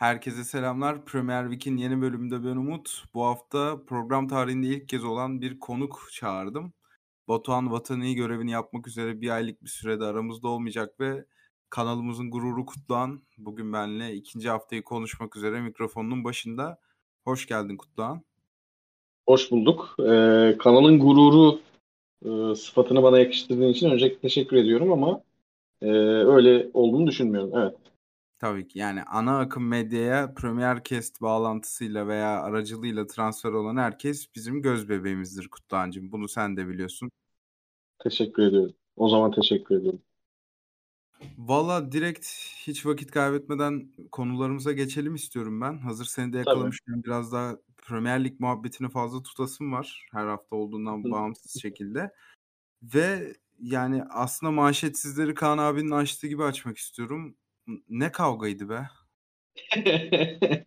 Herkese selamlar. Premier Week'in yeni bölümünde ben Umut. Bu hafta program tarihinde ilk kez olan bir konuk çağırdım. Batuhan Vatani görevini yapmak üzere bir aylık bir sürede aramızda olmayacak ve kanalımızın gururu Kutluhan bugün benimle ikinci haftayı konuşmak üzere mikrofonun başında. Hoş geldin Kutluhan. Hoş bulduk. Ee, kanalın gururu e, sıfatını bana yakıştırdığın için öncelikle teşekkür ediyorum ama e, öyle olduğunu düşünmüyorum. Evet. Tabii ki yani ana akım medyaya Premier Cast bağlantısıyla veya aracılığıyla transfer olan herkes bizim göz bebeğimizdir Kutluhan'cığım. Bunu sen de biliyorsun. Teşekkür ediyorum. O zaman teşekkür ediyorum. Valla direkt hiç vakit kaybetmeden konularımıza geçelim istiyorum ben. Hazır seni de yakalamışken biraz daha Premier Lig muhabbetini fazla tutasım var. Her hafta olduğundan bağımsız şekilde. Ve yani aslında manşetsizleri Kaan abinin açtığı gibi açmak istiyorum. Ne kavgaydı be?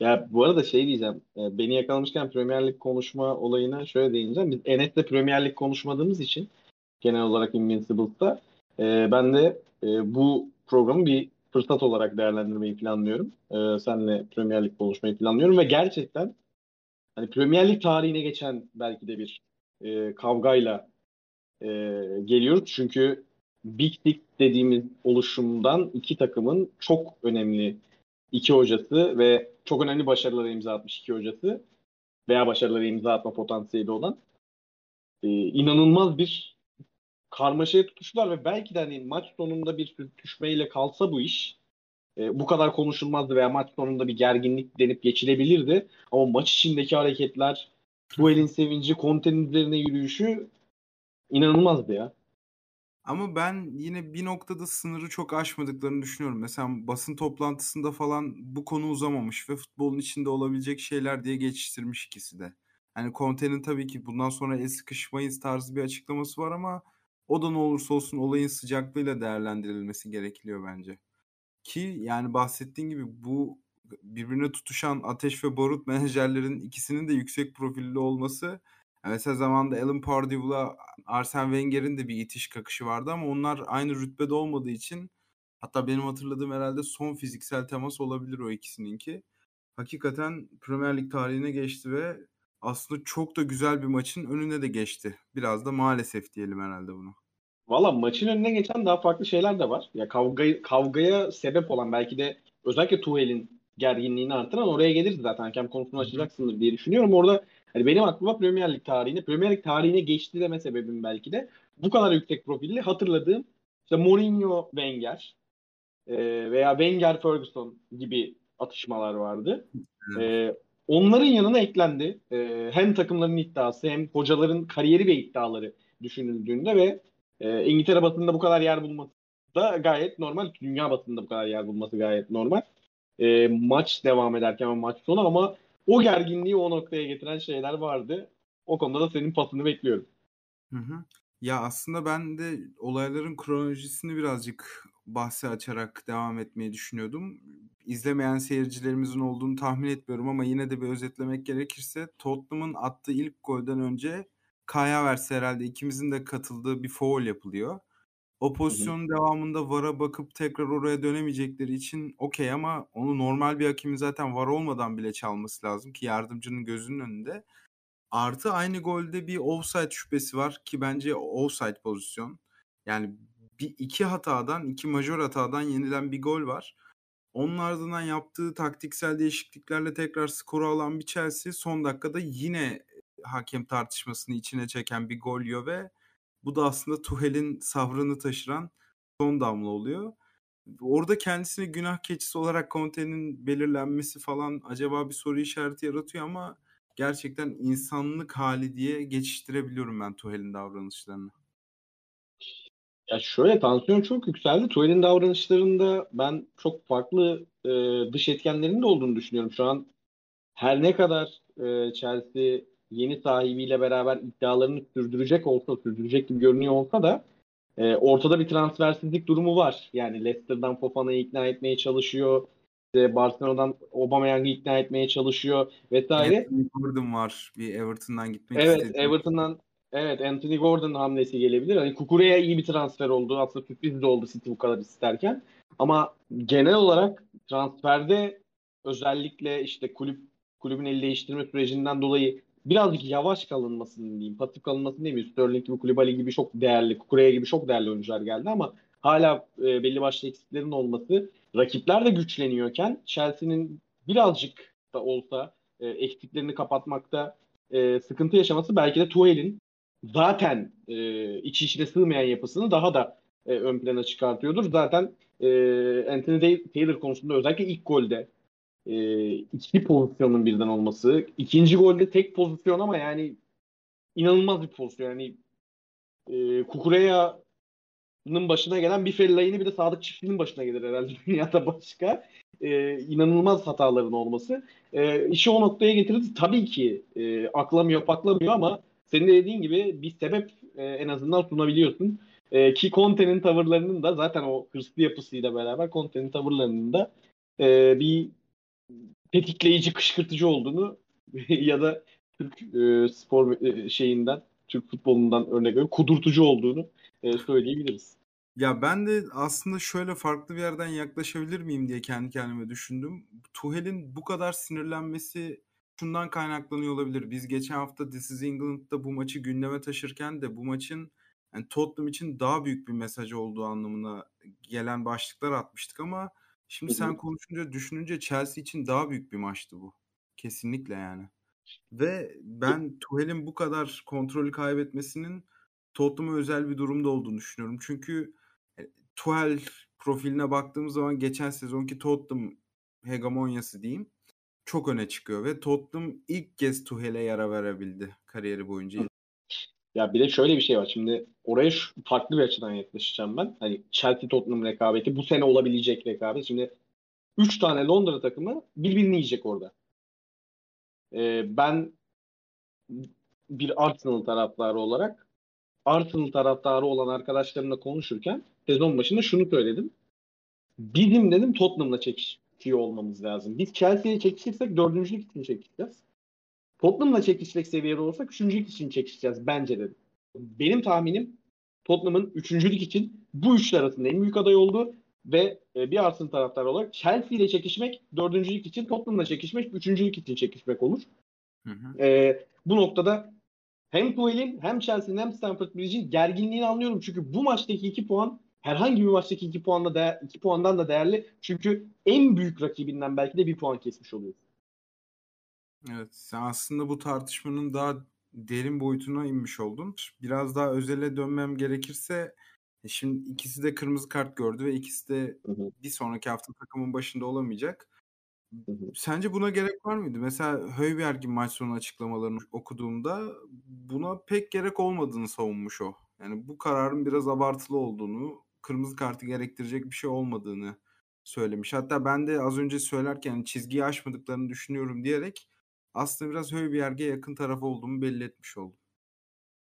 ya bu arada şey diyeceğim. E, beni yakalamışken Premier Lig konuşma olayına şöyle değineceğim. Biz Enes'le Premier Lig konuşmadığımız için genel olarak Invincible'da e, ben de e, bu programı bir fırsat olarak değerlendirmeyi planlıyorum. E, senle Premier Lig konuşmayı planlıyorum ve gerçekten hani Premier Lig tarihine geçen belki de bir e, kavgayla geliyoruz. Çünkü Big Six dediğimiz oluşumdan iki takımın çok önemli iki hocası ve çok önemli başarılara imza atmış iki hocası veya başarılara imza atma potansiyeli olan e, inanılmaz bir karmaşaya tutuştular ve belki de hani maç sonunda bir sürtüşmeyle kalsa bu iş e, bu kadar konuşulmazdı veya maç sonunda bir gerginlik denip geçilebilirdi. Ama maç içindeki hareketler, Tuel'in sevinci, Conte'nin üzerine yürüyüşü inanılmazdı ya. Ama ben yine bir noktada sınırı çok aşmadıklarını düşünüyorum. Mesela basın toplantısında falan bu konu uzamamış ve futbolun içinde olabilecek şeyler diye geçiştirmiş ikisi de. Hani Conte'nin tabii ki bundan sonra el sıkışmayız tarzı bir açıklaması var ama o da ne olursa olsun olayın sıcaklığıyla değerlendirilmesi gerekiyor bence. Ki yani bahsettiğin gibi bu birbirine tutuşan Ateş ve Barut menajerlerin ikisinin de yüksek profilli olması mesela zamanında Alan Pardew'la Arsene Wenger'in de bir itiş kakışı vardı ama onlar aynı rütbede olmadığı için hatta benim hatırladığım herhalde son fiziksel temas olabilir o ikisininki. Hakikaten Premier Lig tarihine geçti ve aslında çok da güzel bir maçın önüne de geçti. Biraz da maalesef diyelim herhalde bunu. Valla maçın önüne geçen daha farklı şeyler de var. Ya kavga, kavgaya sebep olan belki de özellikle Tuhel'in gerginliğini artıran oraya geliriz zaten. Hakem konusunu açacaksındır diye düşünüyorum. Orada hani benim aklıma Premier Lig tarihine, Premier Lig tarihine geçti deme sebebim belki de bu kadar yüksek profilli hatırladığım işte Mourinho Wenger e, veya Wenger Ferguson gibi atışmalar vardı. E, onların yanına eklendi. E, hem takımların iddiası hem hocaların kariyeri ve iddiaları düşünüldüğünde ve e, İngiltere basında bu kadar yer bulması da gayet normal. Dünya basında bu kadar yer bulması gayet normal. E, maç devam ederken maç sonu ama o gerginliği o noktaya getiren şeyler vardı. O konuda da senin pasını bekliyorum. Hı hı. Ya aslında ben de olayların kronolojisini birazcık bahse açarak devam etmeyi düşünüyordum. İzlemeyen seyircilerimizin olduğunu tahmin etmiyorum ama yine de bir özetlemek gerekirse Tottenham'ın attığı ilk golden önce Kai Havertz herhalde ikimizin de katıldığı bir foul yapılıyor. O pozisyonun devamında VAR'a bakıp tekrar oraya dönemeyecekleri için okey ama onu normal bir hakemin zaten VAR olmadan bile çalması lazım ki yardımcının gözünün önünde. Artı aynı golde bir offside şüphesi var ki bence offside pozisyon. Yani bir iki hatadan, iki majör hatadan yenilen bir gol var. Onun ardından yaptığı taktiksel değişikliklerle tekrar skoru alan bir Chelsea son dakikada yine hakem tartışmasını içine çeken bir gol yiyor ve bu da aslında Tuhel'in sabrını taşıran son damla oluyor. Orada kendisini günah keçisi olarak Conte'nin belirlenmesi falan acaba bir soru işareti yaratıyor ama gerçekten insanlık hali diye geçiştirebiliyorum ben Tuhel'in davranışlarını. Ya şöyle tansiyon çok yükseldi. Tuhel'in davranışlarında ben çok farklı e, dış etkenlerin de olduğunu düşünüyorum. Şu an her ne kadar e, Chelsea yeni sahibiyle beraber iddialarını sürdürecek olsa, sürdürecek gibi görünüyor olsa da e, ortada bir transfersizlik durumu var. Yani Leicester'dan Fofana'yı ikna etmeye çalışıyor. İşte Barcelona'dan Aubameyang'ı ikna etmeye çalışıyor vesaire. Anthony Gordon var. Bir Everton'dan gitmek evet, istedi. Everton'dan evet Anthony Gordon hamlesi gelebilir. Hani Kukure'ye iyi bir transfer oldu. Aslında sürpriz de oldu City bu kadar isterken. Ama genel olarak transferde özellikle işte kulüp kulübün el değiştirme sürecinden dolayı birazcık yavaş kalınmasını diyeyim, pasif kalınmasını diyeyim. Sterling gibi, Kulübali gibi çok değerli, Kukureya gibi çok değerli oyuncular geldi ama hala e, belli başlı eksiklerin olması, rakipler de güçleniyorken Chelsea'nin birazcık da olsa e, eksiklerini kapatmakta e, sıkıntı yaşaması belki de Tuchel'in zaten e, içi içine sığmayan yapısını daha da e, ön plana çıkartıyordur. Zaten e, Anthony Taylor konusunda özellikle ilk golde e, iki pozisyonun birden olması. ikinci golde tek pozisyon ama yani inanılmaz bir pozisyon. Yani e, Kukureya'nın başına gelen bir Fellaini bir de Sadık Çiftli'nin başına gelir herhalde dünyada başka. E, inanılmaz hataların olması. E, işi o noktaya getirdi. Tabii ki e, aklamıyor paklamıyor ama senin de dediğin gibi bir sebep e, en azından sunabiliyorsun. E, ki Conte'nin tavırlarının da zaten o hırslı yapısıyla beraber Conte'nin tavırlarının da e, bir tetikleyici, kışkırtıcı olduğunu ya da Türk e, spor e, şeyinden, Türk futbolundan örnek veriyorum, kudurtucu olduğunu e, söyleyebiliriz. Ya ben de aslında şöyle farklı bir yerden yaklaşabilir miyim diye kendi kendime düşündüm. Tuhel'in bu kadar sinirlenmesi şundan kaynaklanıyor olabilir. Biz geçen hafta This is England'da bu maçı gündeme taşırken de bu maçın yani Tottenham için daha büyük bir mesaj olduğu anlamına gelen başlıklar atmıştık ama Şimdi sen konuşunca, düşününce Chelsea için daha büyük bir maçtı bu. Kesinlikle yani. Ve ben Tuchel'in bu kadar kontrolü kaybetmesinin Tottenham'a özel bir durumda olduğunu düşünüyorum. Çünkü e, Tuchel profiline baktığımız zaman geçen sezonki Tottenham hegemonyası diyeyim çok öne çıkıyor ve Tottenham ilk kez Tuchel'e yara verebildi kariyeri boyunca. Ya bir de şöyle bir şey var. Şimdi oraya şu, farklı bir açıdan yaklaşacağım ben. Hani Chelsea Tottenham rekabeti bu sene olabilecek rekabet. Şimdi 3 tane Londra takımı birbirini yiyecek orada. Ee, ben bir Arsenal taraftarı olarak Arsenal taraftarı olan arkadaşlarımla konuşurken sezon başında şunu söyledim. Bizim dedim Tottenham'la çekişiyor olmamız lazım. Biz Chelsea'ye çekişirsek dördüncülük için çekişeceğiz. Tottenham'la çekişecek seviyede olsak üçüncülük için çekişeceğiz bence dedim. Benim tahminim Tottenham'ın üçüncülük için bu üçlü arasında en büyük aday oldu ve e, bir Arsenal taraftarı olarak Chelsea ile çekişmek dördüncülük için, Tottenham'la çekişmek üçüncülük için çekişmek olur. Hı hı. E, bu noktada hem Tuchel'in hem Chelsea'nin hem Stamford Bridge'in gerginliğini anlıyorum. Çünkü bu maçtaki iki puan herhangi bir maçtaki iki puanla değer, iki puandan da değerli. Çünkü en büyük rakibinden belki de bir puan kesmiş oluyor. Evet, sen aslında bu tartışmanın daha derin boyutuna inmiş oldun. Biraz daha özele dönmem gerekirse e, şimdi ikisi de kırmızı kart gördü ve ikisi de hı hı. bir sonraki hafta takımın başında olamayacak. Hı hı. Sence buna gerek var mıydı? Mesela Höyberg'in maç sonu açıklamalarını okuduğumda buna pek gerek olmadığını savunmuş o. Yani bu kararın biraz abartılı olduğunu, kırmızı kartı gerektirecek bir şey olmadığını söylemiş. Hatta ben de az önce söylerken çizgiyi aşmadıklarını düşünüyorum diyerek aslında biraz Højbjerg'e yakın taraf olduğumu belli etmiş oldum.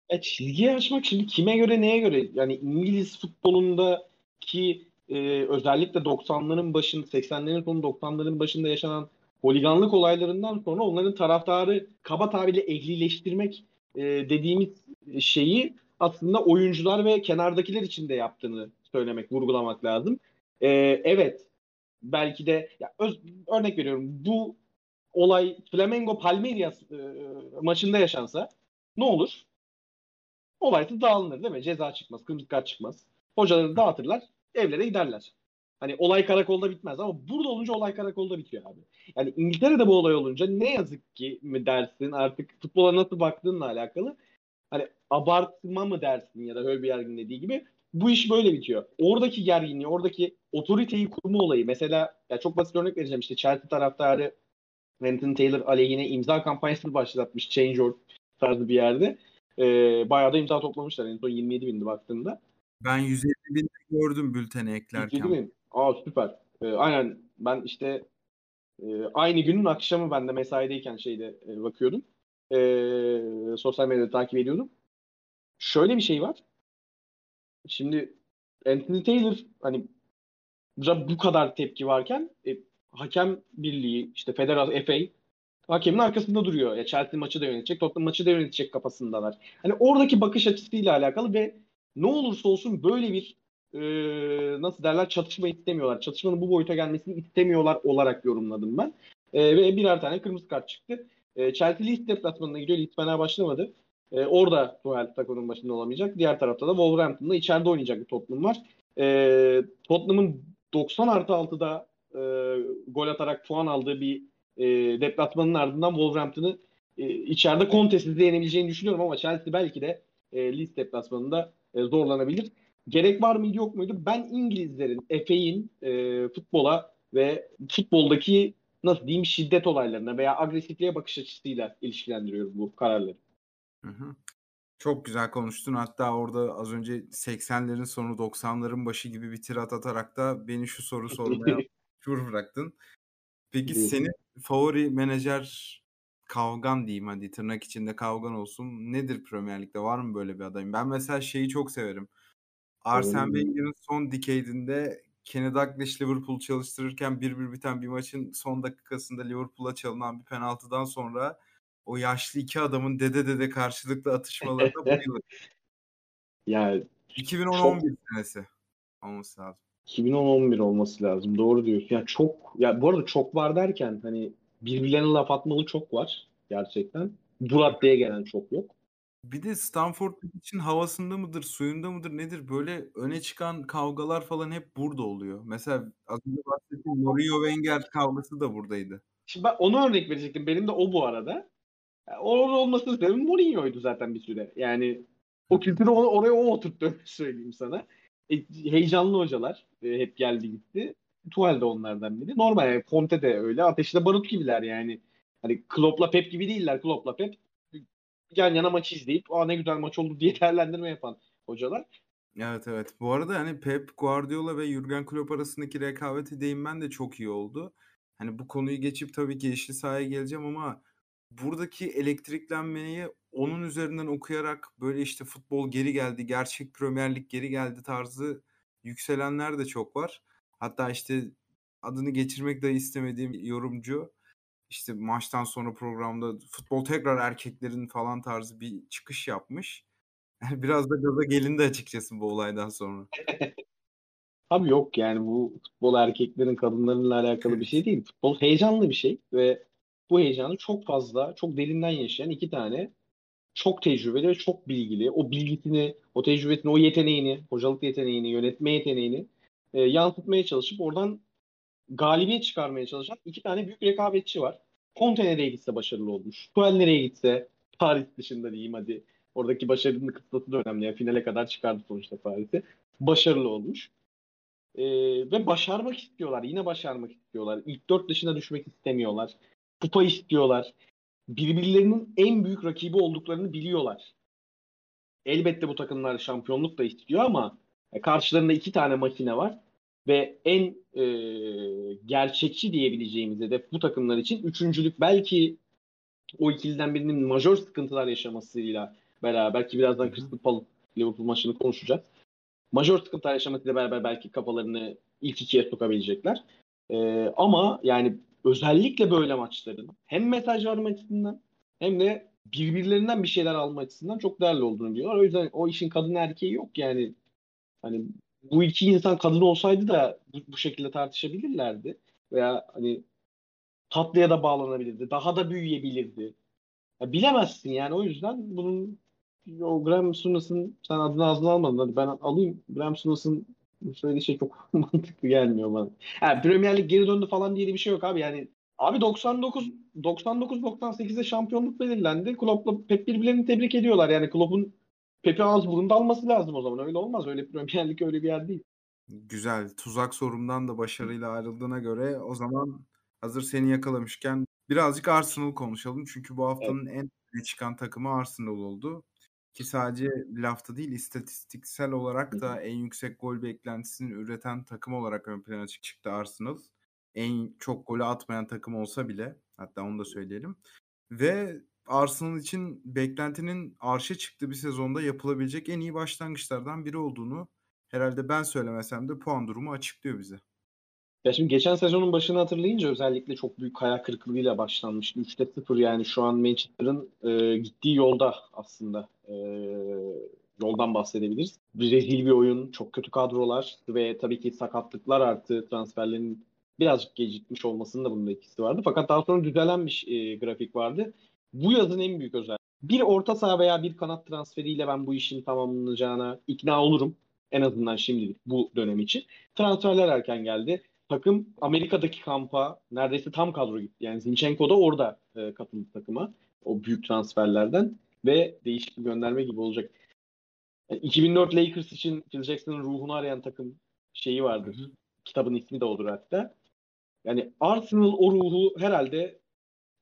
E, çizgiyi açmak şimdi kime göre neye göre? Yani İngiliz futbolunda ki e, özellikle 90'ların başında 80'lerin sonu 90'ların başında yaşanan holiganlık olaylarından sonra onların taraftarı kaba tabirle ehlileştirmek e, dediğimiz şeyi aslında oyuncular ve kenardakiler için de yaptığını söylemek, vurgulamak lazım. E, evet belki de ya öz, örnek veriyorum bu olay Flamengo Palmeiras e, maçında yaşansa ne olur? Olaysız dağılır değil mi? Ceza çıkmaz, kırmızı kart çıkmaz. Hocaları dağıtırlar, evlere giderler. Hani olay karakolda bitmez ama burada olunca olay karakolda bitiyor abi. Yani İngiltere'de bu olay olunca ne yazık ki mi dersin artık futbola nasıl baktığınla alakalı. Hani abartma mı dersin ya da öyle bir yergin dediği gibi bu iş böyle bitiyor. Oradaki gerginliği, oradaki otoriteyi kurma olayı mesela ya çok basit örnek vereceğim işte Chelsea taraftarı Anthony Taylor aleyhine imza kampanyasını başlatmış Change.org tarzı bir yerde. E, bayağı da imza toplamışlar. En son 27 bindi baktığımda. Ben 150 bin gördüm bültene eklerken. 150 bin. Aa süper. E, aynen ben işte e, aynı günün akşamı ben de mesaideyken şeyde e, bakıyordum. E, sosyal medyada takip ediyordum. Şöyle bir şey var. Şimdi Anthony Taylor hani bu kadar tepki varken e, hakem birliği, işte federasyon, FA hakemin arkasında duruyor. Ya Chelsea maçı da yönetecek, Tottenham maçı da yönetecek kafasındalar. Hani oradaki bakış açısıyla alakalı ve ne olursa olsun böyle bir e, nasıl derler çatışma istemiyorlar. Çatışmanın bu boyuta gelmesini istemiyorlar olarak yorumladım ben. E, ve birer tane kırmızı kart çıktı. E, Chelsea Leeds deplasmanına gidiyor. Leeds fena başlamadı. E, orada Tuchel takımın başında olamayacak. Diğer tarafta da Wolverhampton'da içeride oynayacak bir Tottenham var. E, Tottenham'ın 90 artı 6'da e, gol atarak puan aldığı bir e, deplasmanın ardından Wolverhampton'ı e, içeride kontesizde yenebileceğini düşünüyorum ama Chelsea belki de e, Leeds deplasmanında e, zorlanabilir. Gerek var mıydı yok muydu? Ben İngilizlerin, Efe'in e, futbola ve futboldaki nasıl diyeyim şiddet olaylarına veya agresifliğe bakış açısıyla ilişkilendiriyorum bu kararları. Hı hı. Çok güzel konuştun. Hatta orada az önce 80'lerin sonu 90'ların başı gibi bir tirat atarak da beni şu soru sormaya mecbur bıraktın. Peki senin favori menajer kavgan diyeyim hadi tırnak içinde kavgan olsun. Nedir Premier Lig'de? Var mı böyle bir adayım? Ben mesela şeyi çok severim. Arsene Wenger'in son decade'inde Kenny Dalglish Liverpool çalıştırırken 1-1 biten bir maçın son dakikasında Liverpool'a çalınan bir penaltıdan sonra o yaşlı iki adamın dede dede karşılıklı atışmalarına bayılır. yani 2010-11 çok... senesi olması lazım. 2010-11 olması lazım. Doğru diyorsun. Ya çok ya bu arada çok var derken hani birbirlerine laf atmalı çok var gerçekten. Bu raddeye gelen çok yok. Bir de Stanford için havasında mıdır, suyunda mıdır nedir? Böyle öne çıkan kavgalar falan hep burada oluyor. Mesela az önce bahsettiğim Mourinho Wenger kavgası da buradaydı. Şimdi ben onu örnek verecektim. Benim de o bu arada. Yani orada olmasını sebebim Mourinho'ydu zaten bir süre. Yani o kültürü oraya o oturttu söyleyeyim sana. E, heyecanlı hocalar e, hep geldi gitti. Tuval de onlardan biri. Normal yani Conte de öyle. Ateşte barut gibiler yani. Hani Klopp'la Pep gibi değiller. Klopp'la Pep yan yana maçı izleyip aa ne güzel maç oldu diye değerlendirme yapan hocalar. Evet evet. Bu arada hani Pep Guardiola ve Jurgen Klopp arasındaki rekabeti değinmen de çok iyi oldu. Hani bu konuyu geçip tabii ki yeşil sahaya geleceğim ama buradaki elektriklenmeyi onun üzerinden okuyarak böyle işte futbol geri geldi, gerçek Premier Lig geri geldi tarzı yükselenler de çok var. Hatta işte adını geçirmek de istemediğim yorumcu işte maçtan sonra programda futbol tekrar erkeklerin falan tarzı bir çıkış yapmış. Biraz da gaza gelindi açıkçası bu olaydan sonra. Abi yok yani bu futbol erkeklerin kadınlarla alakalı bir şey değil. Futbol heyecanlı bir şey ve bu heyecanı çok fazla, çok derinden yaşayan iki tane çok tecrübeli ve çok bilgili, o bilgisini, o tecrübesini, o yeteneğini, hocalık yeteneğini, yönetme yeteneğini e, yansıtmaya çalışıp oradan galibiyet çıkarmaya çalışan iki tane büyük rekabetçi var. Conte nereye gitse başarılı olmuş. Tuchel nereye gitse Paris dışında diyeyim hadi. Oradaki başarının kıtası da önemli. Yani finale kadar çıkardı sonuçta Paris'i. Başarılı olmuş. Ee, ve başarmak istiyorlar. Yine başarmak istiyorlar. İlk dört dışına düşmek istemiyorlar. Kupa istiyorlar. Birbirlerinin en büyük rakibi olduklarını biliyorlar. Elbette bu takımlar şampiyonluk da istiyor ama karşılarında iki tane makine var ve en e, gerçekçi diyebileceğimiz hedef bu takımlar için üçüncülük belki o ikiliden birinin majör sıkıntılar yaşamasıyla beraber ki birazdan Crystal Palace Liverpool maçını konuşacağız. Majör sıkıntılar yaşamasıyla beraber belki kafalarını ilk ikiye sokabilecekler. E, ama yani özellikle böyle maçların hem mesaj verme açısından hem de birbirlerinden bir şeyler alma açısından çok değerli olduğunu diyorlar. O yüzden o işin kadın erkeği yok yani. Hani bu iki insan kadın olsaydı da bu, bu şekilde tartışabilirlerdi. Veya hani tatlıya da bağlanabilirdi. Daha da büyüyebilirdi. Ya bilemezsin yani o yüzden bunun o Graham Sunas'ın sen adını ağzına almadın. Hadi ben alayım. Graham Sunas'ın söylediği şey çok mantıklı gelmiyor bana. Yani Premier Lig geri döndü falan diye bir şey yok abi. Yani abi 99 99 98'de şampiyonluk belirlendi. Klopp'la pek birbirlerini tebrik ediyorlar. Yani Klopp'un Pepe Ağızburnu'nda alması lazım o zaman. Öyle olmaz. Öyle Premier Lig öyle bir yer değil. Güzel. Tuzak sorumdan da başarıyla ayrıldığına göre o zaman hazır seni yakalamışken birazcık Arsenal konuşalım. Çünkü bu haftanın evet. en öne çıkan takımı Arsenal oldu. Ki sadece lafta değil istatistiksel olarak da en yüksek gol beklentisini üreten takım olarak ön plana çıktı Arsenal. En çok golü atmayan takım olsa bile hatta onu da söyleyelim. Ve Arsenal için beklentinin arşa çıktığı bir sezonda yapılabilecek en iyi başlangıçlardan biri olduğunu herhalde ben söylemesem de puan durumu açıklıyor bize. Ya şimdi geçen sezonun başını hatırlayınca özellikle çok büyük hayal kırıklığıyla başlanmıştı. 3'te 0 yani şu an Manchester'ın e, gittiği yolda aslında. E, yoldan bahsedebiliriz. Rezil bir oyun, çok kötü kadrolar ve tabii ki sakatlıklar arttı. Transferlerin birazcık gecikmiş olmasının da bunun etkisi vardı. Fakat daha sonra düzelen bir e, grafik vardı. Bu yazın en büyük özel. Bir orta saha veya bir kanat transferiyle ben bu işin tamamlanacağına ikna olurum. En azından şimdilik bu dönem için. Transferler erken geldi. Takım Amerika'daki kampa neredeyse tam kadro gitti. Yani Zinchenko da orada e, katıldı takıma. O büyük transferlerden ve değişik bir gönderme gibi olacak. Yani 2004 Lakers için Phil Jackson'ın ruhunu arayan takım şeyi vardır. Hı hı. Kitabın ismi de olur hatta. Yani Arsenal o ruhu herhalde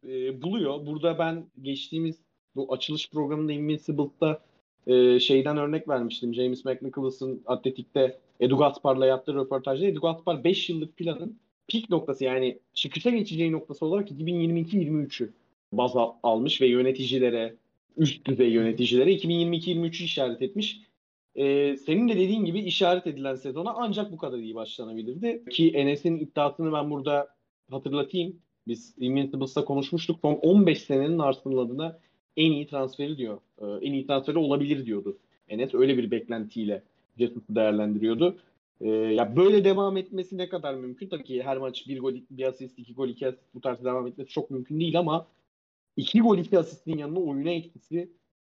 e, buluyor. Burada ben geçtiğimiz bu açılış programında Invincible'da e, şeyden örnek vermiştim. James McNicholas'ın Atletik'te Edu Gaspar'la yaptığı röportajda Edu Gaspar 5 yıllık planın peak noktası yani çıkışa geçeceği noktası olarak 2022-23'ü baz almış ve yöneticilere, üst düzey yöneticilere 2022-23'ü işaret etmiş. Ee, senin de dediğin gibi işaret edilen sezona ancak bu kadar iyi başlanabilirdi. Ki Enes'in iddiasını ben burada hatırlatayım. Biz Invincibles'ta konuşmuştuk. Son 15 senenin Arsenal adına en iyi transferi diyor. Ee, en iyi transferi olabilir diyordu. Enes öyle bir beklentiyle Jesus'u değerlendiriyordu. Ee, ya böyle devam etmesi ne kadar mümkün? Tabii ki her maç bir gol, bir asist, iki gol, iki asist bu tarz devam etmesi çok mümkün değil ama iki gol, iki asistin yanında oyuna etkisi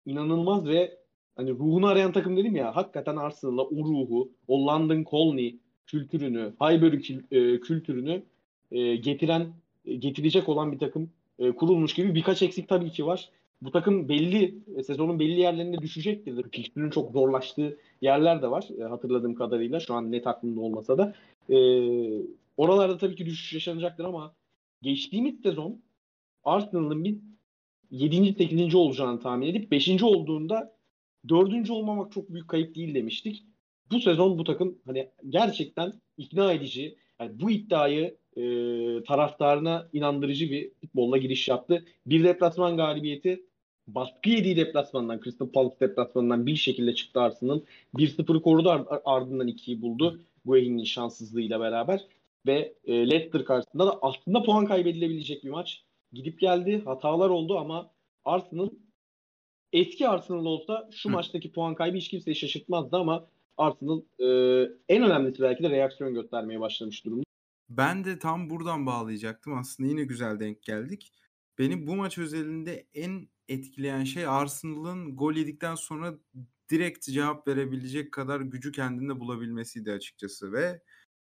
inanılmaz ve hani ruhunu arayan takım dedim ya hakikaten Arsenal'la o ruhu, o London Colney kültürünü, Highbury e, kültürünü e, getiren, e, getirecek olan bir takım kurulmuş gibi birkaç eksik tabii ki var bu takım belli sezonun belli yerlerinde düşecektir. Fikstürün çok zorlaştığı yerler de var e, hatırladığım kadarıyla. Şu an net aklımda olmasa da. E, oralarda tabii ki düşüş yaşanacaktır ama geçtiğimiz sezon Arsenal'ın bir 7. 8. olacağını tahmin edip 5. olduğunda 4. olmamak çok büyük kayıp değil demiştik. Bu sezon bu takım hani gerçekten ikna edici. Yani bu iddiayı e, taraftarına inandırıcı bir futbolla giriş yaptı. Bir deplasman galibiyeti baskı yediği deplasmandan, Crystal Palace deplasmanından bir şekilde çıktı Arsenal. 1-0'ı korudu ardından 2'yi buldu. Guehin'in şanssızlığıyla beraber. Ve e, Leicester karşısında da aslında puan kaybedilebilecek bir maç. Gidip geldi. Hatalar oldu ama Arsenal eski Arsenal olsa şu Hı. maçtaki puan kaybı hiç kimseyi şaşırtmazdı ama Arsenal e, en önemlisi belki de reaksiyon göstermeye başlamış durumda. Ben de tam buradan bağlayacaktım. Aslında yine güzel denk geldik. Beni bu maç özelinde en etkileyen şey Arsenal'ın gol yedikten sonra direkt cevap verebilecek kadar gücü kendinde bulabilmesiydi açıkçası ve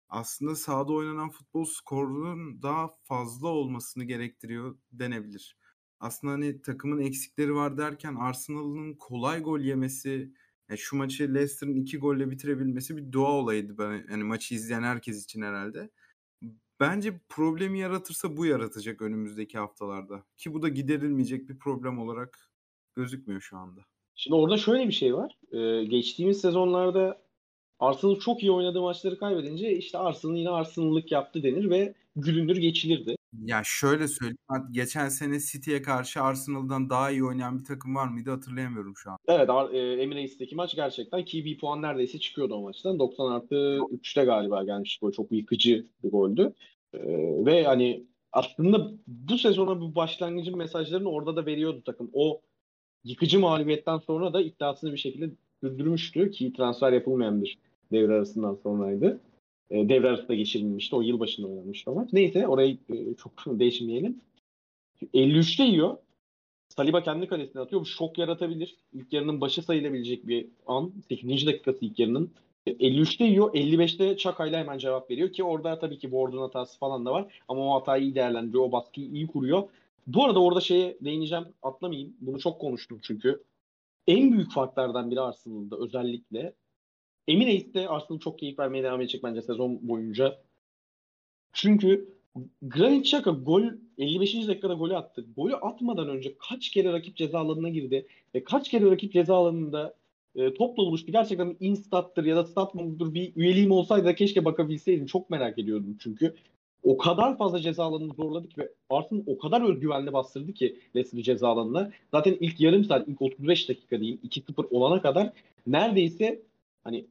aslında sahada oynanan futbol skorunun daha fazla olmasını gerektiriyor denebilir. Aslında hani takımın eksikleri var derken Arsenal'ın kolay gol yemesi, yani şu maçı Leicester'ın iki golle bitirebilmesi bir dua olayıydı ben yani maçı izleyen herkes için herhalde. Bence problemi yaratırsa bu yaratacak önümüzdeki haftalarda. Ki bu da giderilmeyecek bir problem olarak gözükmüyor şu anda. Şimdi orada şöyle bir şey var. Ee, geçtiğimiz sezonlarda Arsenal çok iyi oynadığı maçları kaybedince işte Arsenal yine Arsenal'lık yaptı denir ve gülünür geçilirdi. Ya şöyle söyleyeyim. Geçen sene City'ye karşı Arsenal'dan daha iyi oynayan bir takım var mıydı hatırlayamıyorum şu an. Evet e, Emirates'teki maç gerçekten ki bir puan neredeyse çıkıyordu o maçtan. 90 artı 3'te galiba gelmişti. Çok yıkıcı bir goldü. E, ve hani aslında bu sezona bu başlangıcın mesajlarını orada da veriyordu takım. O yıkıcı mağlubiyetten sonra da iddiasını bir şekilde sürdürmüştü ki transfer yapılmayan bir devre arasından sonraydı. E, devre arasında geçirilmişti. O yıl başında oynanmıştı o maç. Neyse orayı e, çok değişmeyelim. 53'te yiyor. Saliba kendi kalesine atıyor. Bu şok yaratabilir. İlk yarının başı sayılabilecek bir an. 8. dakikası ilk yarının. 53'te yiyor. 55'te Çakay'la hemen cevap veriyor ki orada tabii ki Bord'un hatası falan da var. Ama o hatayı iyi değerlendiriyor. O baskıyı iyi kuruyor. Bu arada orada şeye değineceğim. Atlamayayım. Bunu çok konuştum çünkü. En büyük farklardan biri Arsenal'da özellikle Emirates'te Arsenal çok keyif vermeye devam edecek bence sezon boyunca. Çünkü Granit Xhaka gol 55. dakikada golü attı. Golü atmadan önce kaç kere rakip ceza alanına girdi ve kaç kere rakip ceza alanında e, topla buluştu. Gerçekten Instattır ya da Statmo'dur bir üyeliğim olsaydı da keşke bakabilseydim. Çok merak ediyordum çünkü. O kadar fazla ceza zorladı ki ve Arsenal o kadar özgüvenli bastırdı ki Leicester ceza. Zaten ilk yarım saat, ilk 35 dakika diyeyim 2-0 olana kadar neredeyse hani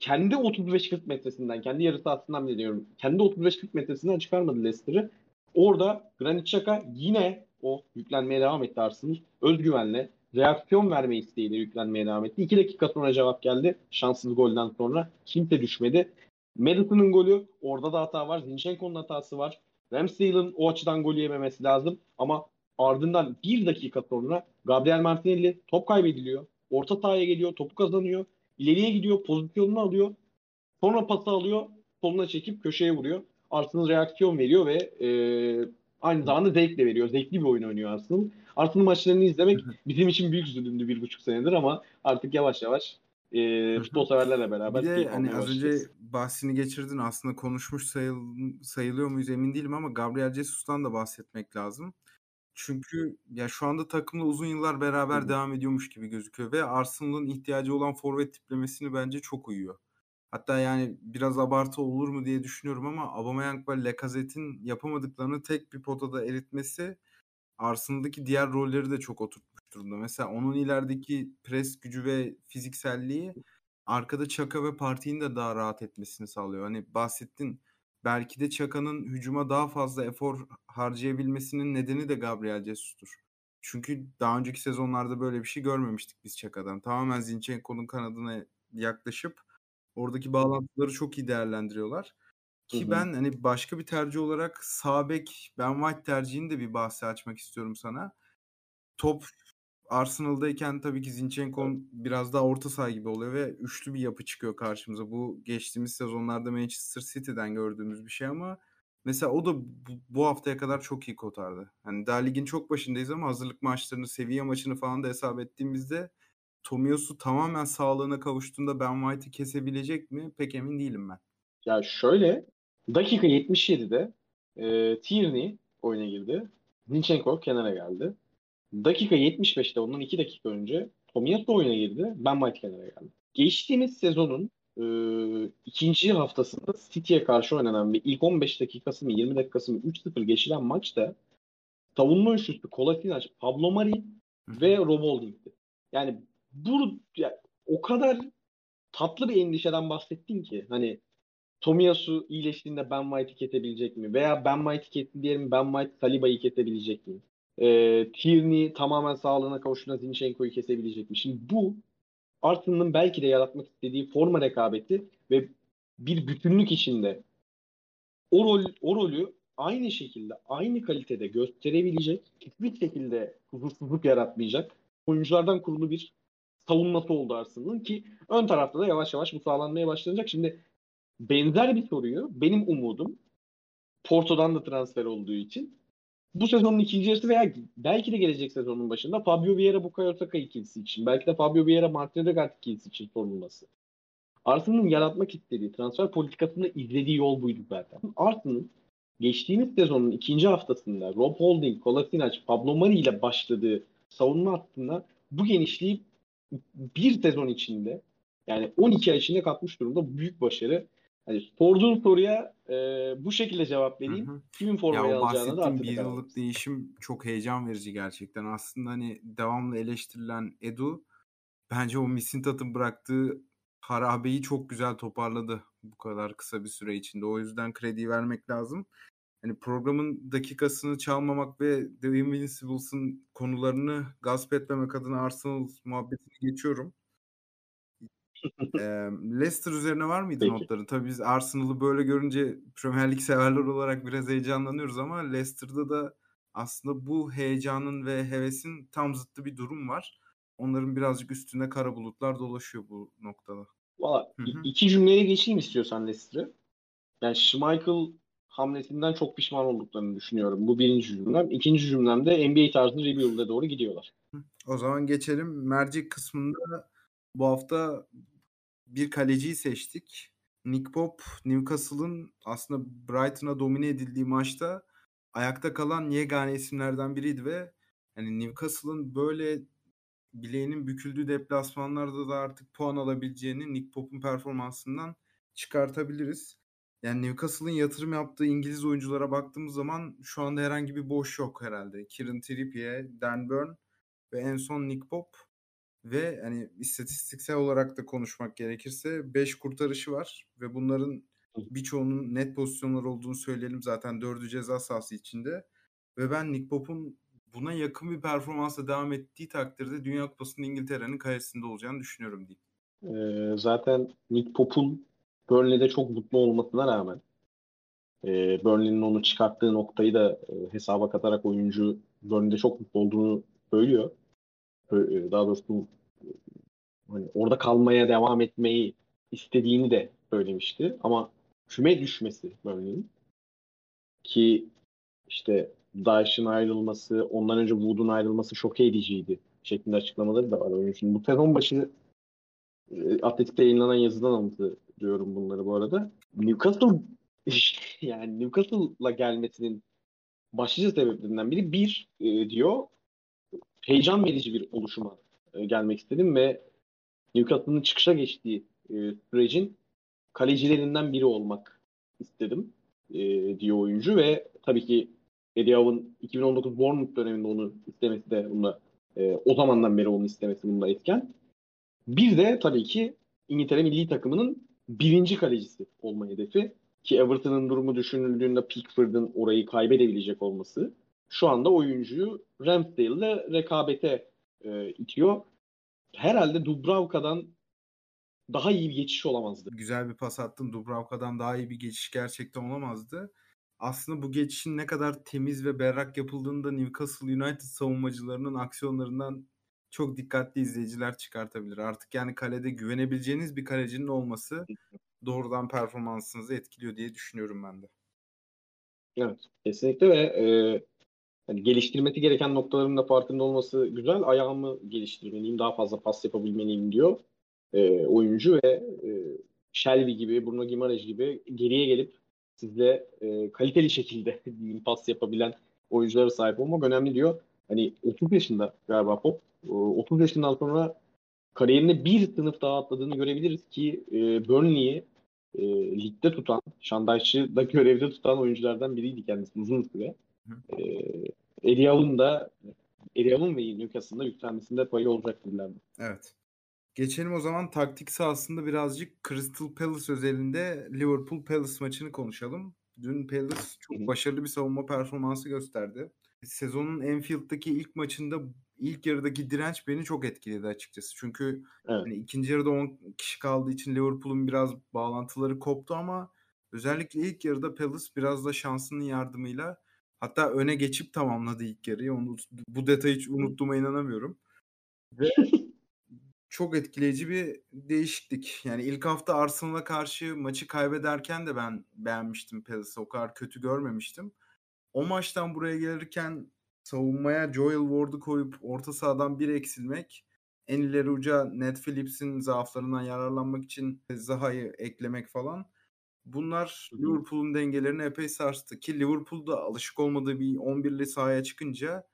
kendi 35-40 metresinden, kendi yarı sahasından bile diyorum. Kendi 35-40 metresinden çıkarmadı Leicester'ı. Orada Granit Xhaka yine o yüklenmeye devam etti Arsenal. Özgüvenle reaksiyon verme isteğiyle yüklenmeye devam etti. 2 dakika sonra cevap geldi. Şanssız golden sonra. Kimse düşmedi. Madison'ın golü orada da hata var. Zinchenko'nun hatası var. Ramsdale'ın o açıdan golü yememesi lazım. Ama ardından bir dakika sonra Gabriel Martinelli top kaybediliyor. Orta sahaya geliyor. Topu kazanıyor. İleriye gidiyor. Pozisyonunu alıyor. Sonra pası alıyor. Soluna çekip köşeye vuruyor. Arsenal reaksiyon veriyor ve e, aynı zamanda zevkle veriyor. Zevkli bir oyun oynuyor Arsenal. Arsenal maçlarını izlemek bizim için büyük zulümdü bir buçuk senedir ama artık yavaş yavaş e, futbol severlerle beraber Bir de hani az önce bahsini geçirdin aslında konuşmuş sayıl, sayılıyor muyuz emin değilim ama Gabriel Jesus'tan da bahsetmek lazım. Çünkü ya şu anda takımla uzun yıllar beraber hı. devam ediyormuş gibi gözüküyor ve Arsenal'ın ihtiyacı olan forvet tiplemesini bence çok uyuyor. Hatta yani biraz abartı olur mu diye düşünüyorum ama Aubameyang ve Lacazette'in yapamadıklarını tek bir potada eritmesi Arsenal'daki diğer rolleri de çok oturtmuş durumda. Mesela onun ilerideki pres gücü ve fizikselliği arkada Çaka ve Partey'in de daha rahat etmesini sağlıyor. Hani bahsettin belki de Çaka'nın hücuma daha fazla efor harcayabilmesinin nedeni de Gabriel Jesus'tur. Çünkü daha önceki sezonlarda böyle bir şey görmemiştik biz Çaka'dan. Tamamen Zinchenko'nun kanadına yaklaşıp oradaki bağlantıları çok iyi değerlendiriyorlar. Hı Ki hı. ben hani başka bir tercih olarak sağ bek Ben White tercihini de bir bahse açmak istiyorum sana. Top Arsenal'dayken tabii ki Zinchenko biraz daha orta saha gibi oluyor ve üçlü bir yapı çıkıyor karşımıza. Bu geçtiğimiz sezonlarda Manchester City'den gördüğümüz bir şey ama mesela o da bu, bu haftaya kadar çok iyi kotardı. Hani daha ligin çok başındayız ama hazırlık maçlarını, seviye maçını falan da hesap ettiğimizde Tomiyasu tamamen sağlığına kavuştuğunda Ben White'i kesebilecek mi? Pek emin değilim ben. Ya şöyle dakika 77'de e, Tierney oyuna girdi. Zinchenko kenara geldi. Dakika 75'te ondan 2 dakika önce Tomiyasu oyuna girdi. Ben White kenara geldi. Geçtiğimiz sezonun e, ikinci haftasında City'ye karşı oynanan ve ilk 15 dakikası mı 20 dakikası mı 3-0 geçilen maçta savunma üçlüsü Kolasinac, Pablo Mari ve Rob Holding'ti. Yani bu ya, o kadar tatlı bir endişeden bahsettin ki hani Tomiyasu iyileştiğinde Ben White'i kesebilecek mi? Veya Ben White'i ketti diyelim Ben White Saliba'yı kesebilecek mi? Ee, Tierney tamamen sağlığına kavuştuğunda Zinchenko'yu kesebilecek mi? Şimdi bu Arsenal'ın belki de yaratmak istediği forma rekabeti ve bir bütünlük içinde o rol o rolü aynı şekilde aynı kalitede gösterebilecek hiçbir şekilde huzursuzluk yaratmayacak oyunculardan kurulu bir savunması oldu Arsenal'ın ki ön tarafta da yavaş yavaş bu sağlanmaya başlanacak. Şimdi benzer bir soruyu benim umudum Porto'dan da transfer olduğu için bu sezonun ikinci yarısı veya belki de gelecek sezonun başında Fabio Vieira Bukayo Saka ikilisi için belki de Fabio Vieira Martin Odegaard ikilisi için sorulması. Arsenal'ın yaratmak istediği transfer politikasında izlediği yol buydu zaten. Arsenal geçtiğimiz sezonun ikinci haftasında Rob Holding, Kolasinac, Pablo Mari ile başladığı savunma hattında bu genişliği bir sezon içinde yani 12 ay içinde katmış durumda. Büyük başarı. Hani sorduğun soruya e, bu şekilde cevap vereyim. Hı hı. Kimin formayı o alacağına da artık bir yıllık değişim çok heyecan verici gerçekten. Aslında hani devamlı eleştirilen Edu bence o Misintat'ın bıraktığı harabeyi çok güzel toparladı bu kadar kısa bir süre içinde. O yüzden kredi vermek lazım. Hani programın dakikasını çalmamak ve The Invincibles'ın konularını gasp etmemek adına Arsenal muhabbetini geçiyorum. Leicester üzerine var mıydı Peki. notların? Tabii biz Arsenal'ı böyle görünce Premier Lig severler olarak biraz heyecanlanıyoruz ama Leicester'da da aslında bu heyecanın ve hevesin tam zıttı bir durum var. Onların birazcık üstünde kara bulutlar dolaşıyor bu noktada. Valla iki cümleye geçeyim istiyorsan Leicester'ı. Yani Schmeichel hamlesinden çok pişman olduklarını düşünüyorum. Bu birinci cümlem. İkinci cümlemde NBA tarzı rebuild'e doğru gidiyorlar. O zaman geçelim mercek kısmında bu hafta bir kaleciyi seçtik. Nick Pope Newcastle'ın aslında Brighton'a domine edildiği maçta ayakta kalan yegane isimlerden biriydi ve hani Newcastle'ın böyle bileğinin büküldüğü deplasmanlarda da artık puan alabileceğini Nick Pope'un performansından çıkartabiliriz. Yani Newcastle'ın yatırım yaptığı İngiliz oyunculara baktığımız zaman şu anda herhangi bir boş yok herhalde. Kieran Trippier, Dan Burn ve en son Nick Pope ve hani istatistiksel olarak da konuşmak gerekirse 5 kurtarışı var ve bunların birçoğunun net pozisyonlar olduğunu söyleyelim zaten dördü ceza sahası içinde ve ben Nick Pope'un buna yakın bir performansla devam ettiği takdirde Dünya Kupası'nın İngiltere'nin kalesinde olacağını düşünüyorum diyeyim. Ee, zaten Nick Pope'un Burnley'de çok mutlu olmasına rağmen e, Burnley'nin onu çıkarttığı noktayı da e, hesaba katarak oyuncu Burnley'de çok mutlu olduğunu söylüyor. E, daha doğrusu hani orada kalmaya devam etmeyi istediğini de söylemişti. Ama küme düşmesi Burnley'in ki işte Daesh'in ayrılması, ondan önce Wood'un ayrılması şok ediciydi şeklinde açıklamaları da var oyuncunun. Bu sezon başı e, Atletik'te yayınlanan yazıdan alıntı diyorum bunları bu arada. Newcastle yani Newcastle'la gelmesinin başlıca sebeplerinden biri bir e, diyor heyecan verici bir oluşuma e, gelmek istedim ve Newcastle'ın çıkışa geçtiği e, sürecin kalecilerinden biri olmak istedim e, diyor oyuncu ve tabii ki Eddie Howe'ın 2019 Bournemouth döneminde onu istemesi de bunda e, o zamandan beri onu istemesi bunda etken. Bir de tabii ki İngiltere milli takımının birinci kalecisi olma hedefi ki Everton'ın durumu düşünüldüğünde Pickford'ın orayı kaybedebilecek olması şu anda oyuncuyu Ramsdale'le rekabete e, itiyor. Herhalde Dubravka'dan daha iyi bir geçiş olamazdı. Güzel bir pas attın. Dubravka'dan daha iyi bir geçiş gerçekten olamazdı. Aslında bu geçişin ne kadar temiz ve berrak yapıldığını da Newcastle United savunmacılarının aksiyonlarından çok dikkatli izleyiciler çıkartabilir. Artık yani kalede güvenebileceğiniz bir kalecinin olması doğrudan performansınızı etkiliyor diye düşünüyorum ben de. Evet kesinlikle ve e, yani geliştirmesi gereken noktaların da farkında olması güzel. Ayağımı geliştirmeliyim, daha fazla pas yapabilmeliyim diyor e, oyuncu ve e, Shelby gibi, Bruno Gimares gibi geriye gelip sizle e, kaliteli şekilde diyeyim pas yapabilen oyunculara sahip olmak önemli diyor. Hani 30 yaşında galiba Pop. 30 yaşından sonra kariyerinde bir sınıf daha atladığını görebiliriz ki e, Burnley'i e, ligde tutan, Şandayç'ı da görevde tutan oyunculardan biriydi kendisi uzun süre. E, da Eddie ve Newcastle'ın yükselmesinde payı olacak dillerdi. Evet. Geçelim o zaman taktik sahasında birazcık Crystal Palace özelinde Liverpool Palace maçını konuşalım. Dün Palace çok başarılı bir savunma performansı gösterdi. Sezonun Enfield'daki ilk maçında ilk yarıdaki direnç beni çok etkiledi açıkçası. Çünkü evet. hani ikinci yarıda 10 kişi kaldığı için Liverpool'un biraz bağlantıları koptu ama özellikle ilk yarıda Palace biraz da şansının yardımıyla hatta öne geçip tamamladı ilk yarıyı. Onu, bu detayı hiç unuttuğuma inanamıyorum. Ve çok etkileyici bir değişiklik. Yani ilk hafta Arsenal'a karşı maçı kaybederken de ben beğenmiştim Palace'ı. O kadar kötü görmemiştim. O maçtan buraya gelirken savunmaya Joel Ward'u koyup orta sahadan bir eksilmek, en ileri uca Ned Phillips'in zaaflarından yararlanmak için Zaha'yı eklemek falan. Bunlar Liverpool'un dengelerini epey sarstı. Ki Liverpool'da alışık olmadığı bir 11'li sahaya çıkınca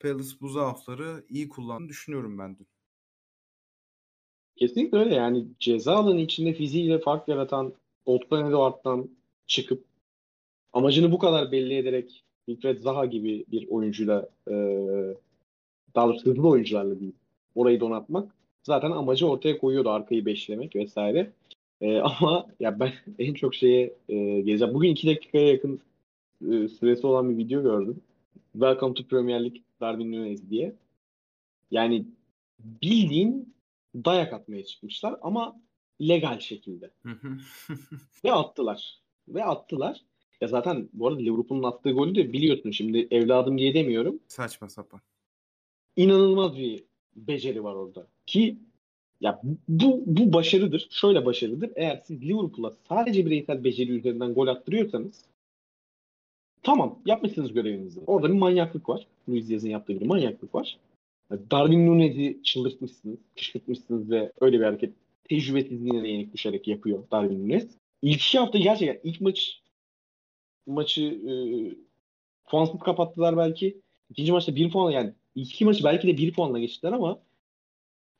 Palace bu zaafları iyi kullandığını düşünüyorum ben dün. Kesinlikle öyle yani ceza alanı içinde fiziğiyle fark yaratan Oldman Edward'dan çıkıp amacını bu kadar belli ederek Wilfred Zaha gibi bir oyuncuyla e, daha doğrusu hızlı oyuncularla değil orayı donatmak zaten amacı ortaya koyuyordu arkayı beşlemek vesaire. E, ama ya ben en çok şeye e, geleceğim. Bugün iki dakikaya yakın e, süresi olan bir video gördüm. Welcome to Premier League Darwin Nunes diye. Yani bildiğin dayak atmaya çıkmışlar ama legal şekilde. Ve attılar. Ve attılar. Ya zaten bu arada Liverpool'un attığı golü de biliyorsun şimdi evladım diye demiyorum. Saçma sapan. İnanılmaz bir beceri var orada. Ki ya bu bu başarıdır. Şöyle başarıdır. Eğer siz Liverpool'a sadece bireysel beceri üzerinden gol attırıyorsanız tamam yapmışsınız görevinizi. Orada bir manyaklık var. Luis Diaz'ın yaptığı bir manyaklık var. Darwin Nunez'i çıldırtmışsınız, kışkırtmışsınız ve öyle bir hareket tecrübesizliğine de yenik düşerek yapıyor Darwin Nunez. İlk iki hafta gerçekten ilk maç maçı e, puansız kapattılar belki. İkinci maçta bir puanla yani iki maçı belki de bir puanla geçtiler ama